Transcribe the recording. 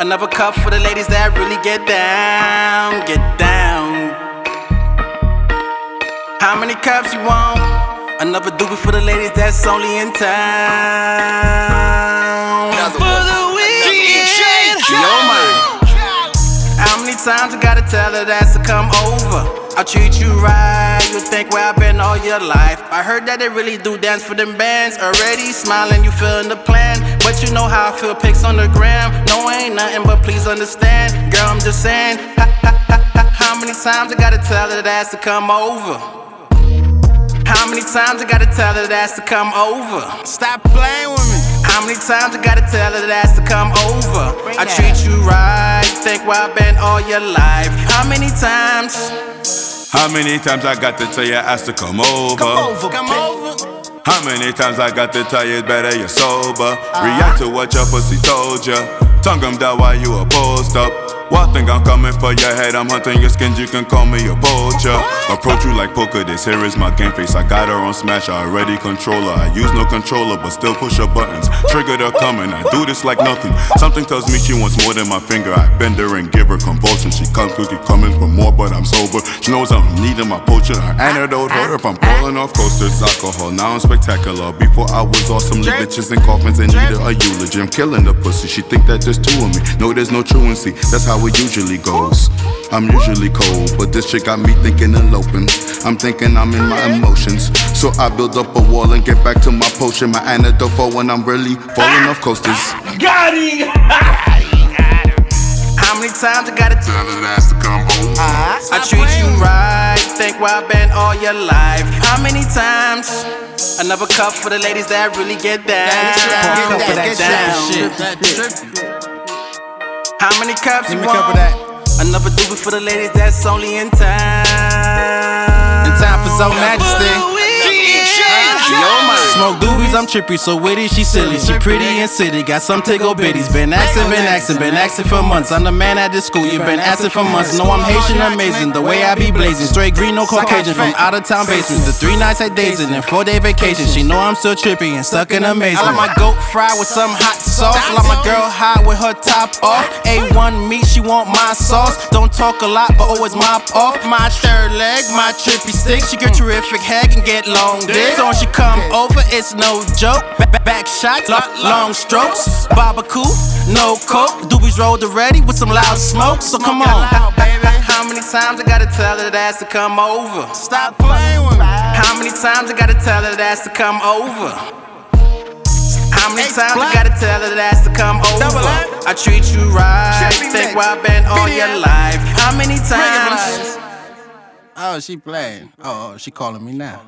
Another cup for the ladies that really get down, get down. How many cups you want? Another doobie for the ladies that's only in town. For the weekend. Yo, man. How many times I gotta tell her that's to come over? I treat you right, you think where I've been all your life. I heard that they really do dance for them bands. Already smiling, you feeling the plan. But you know how I feel, pics on the gram. No, ain't nothing, but please understand. Girl, I'm just saying. Ha, ha, ha, ha. How many times I gotta tell her that's to come over? How many times I gotta tell her that's to come over? Stop playing with me. How many times I gotta tell her that's to come over? I treat you right, think where I've been all your life. How many times? How many times I got to tell your ass to come over? Come over. Come over. How many times I got to tell you better you're sober? Uh-huh. React to what your pussy told ya. Tongue 'em down while you a post up. What think I'm coming for your head? I'm hunting your skins, you can call me a poacher. Approach you like poker, this here is my game face. I got her on smash, I already control her. I use no controller, but still push her buttons. Trigger her coming, I do this like nothing. Something tells me she wants more than my finger. I bend her and give her convulsions. She comes quickly coming for more, but I'm sober. She knows I'm needing my potion. Her antidote hurt if I'm pulling off coasters, alcohol. Now I'm spectacular. Before I was awesome, leave bitches in coffins and needed a eulogy. I'm killing the pussy. She think that there's two of me. No, there's no truancy. That's how it usually goes. I'm usually cold, but this shit got me thinking eloping. I'm thinking I'm in my emotions. So I build up a wall and get back to my potion. My antidote for when I'm really falling off coasters. Got him. How many times I gotta tell her that's to come over? Uh-huh. I Stop treat you right, think where I've been all your life. How many times? Another cup for the ladies that really get down. Get Cup of that, that get that down. shit. That trippy. How many cups Give you me a cup of want? that. Another doobie for the ladies that's only in town. In time for Zone Majesty. Yo, man. Smoke doobies, I'm trippy, so witty, she silly. She pretty and city, got some tickle bitties. Been asking, been asking, been asking for months. I'm the man at this school, you been asking for months. Know I'm Haitian, amazing, the way I be blazing. Straight green, no Caucasian, from out of town basements. The three nights at days and then four day vacation. She know I'm still trippy and stuck in amazing. I like my goat fried with some hot sauce. I like my girl hot with her top off. A1 meat, she want my sauce. Don't talk a lot, but always mop off. My third leg, my trippy stick. She get terrific head and get long dick. So when she come over, it's no joke. Back, shots, lo- long strokes. Barbecue, no coke. Doobies rolled already with some loud smoke. So come on. How many times I gotta tell her that's to come over? Stop playing with me. How many times I gotta tell her that's to come over? How many times I gotta tell her that's to come Double over? M. I treat you right, think mix. where I've been all your life. How many times? Oh, she playing. Oh, oh, she calling me now.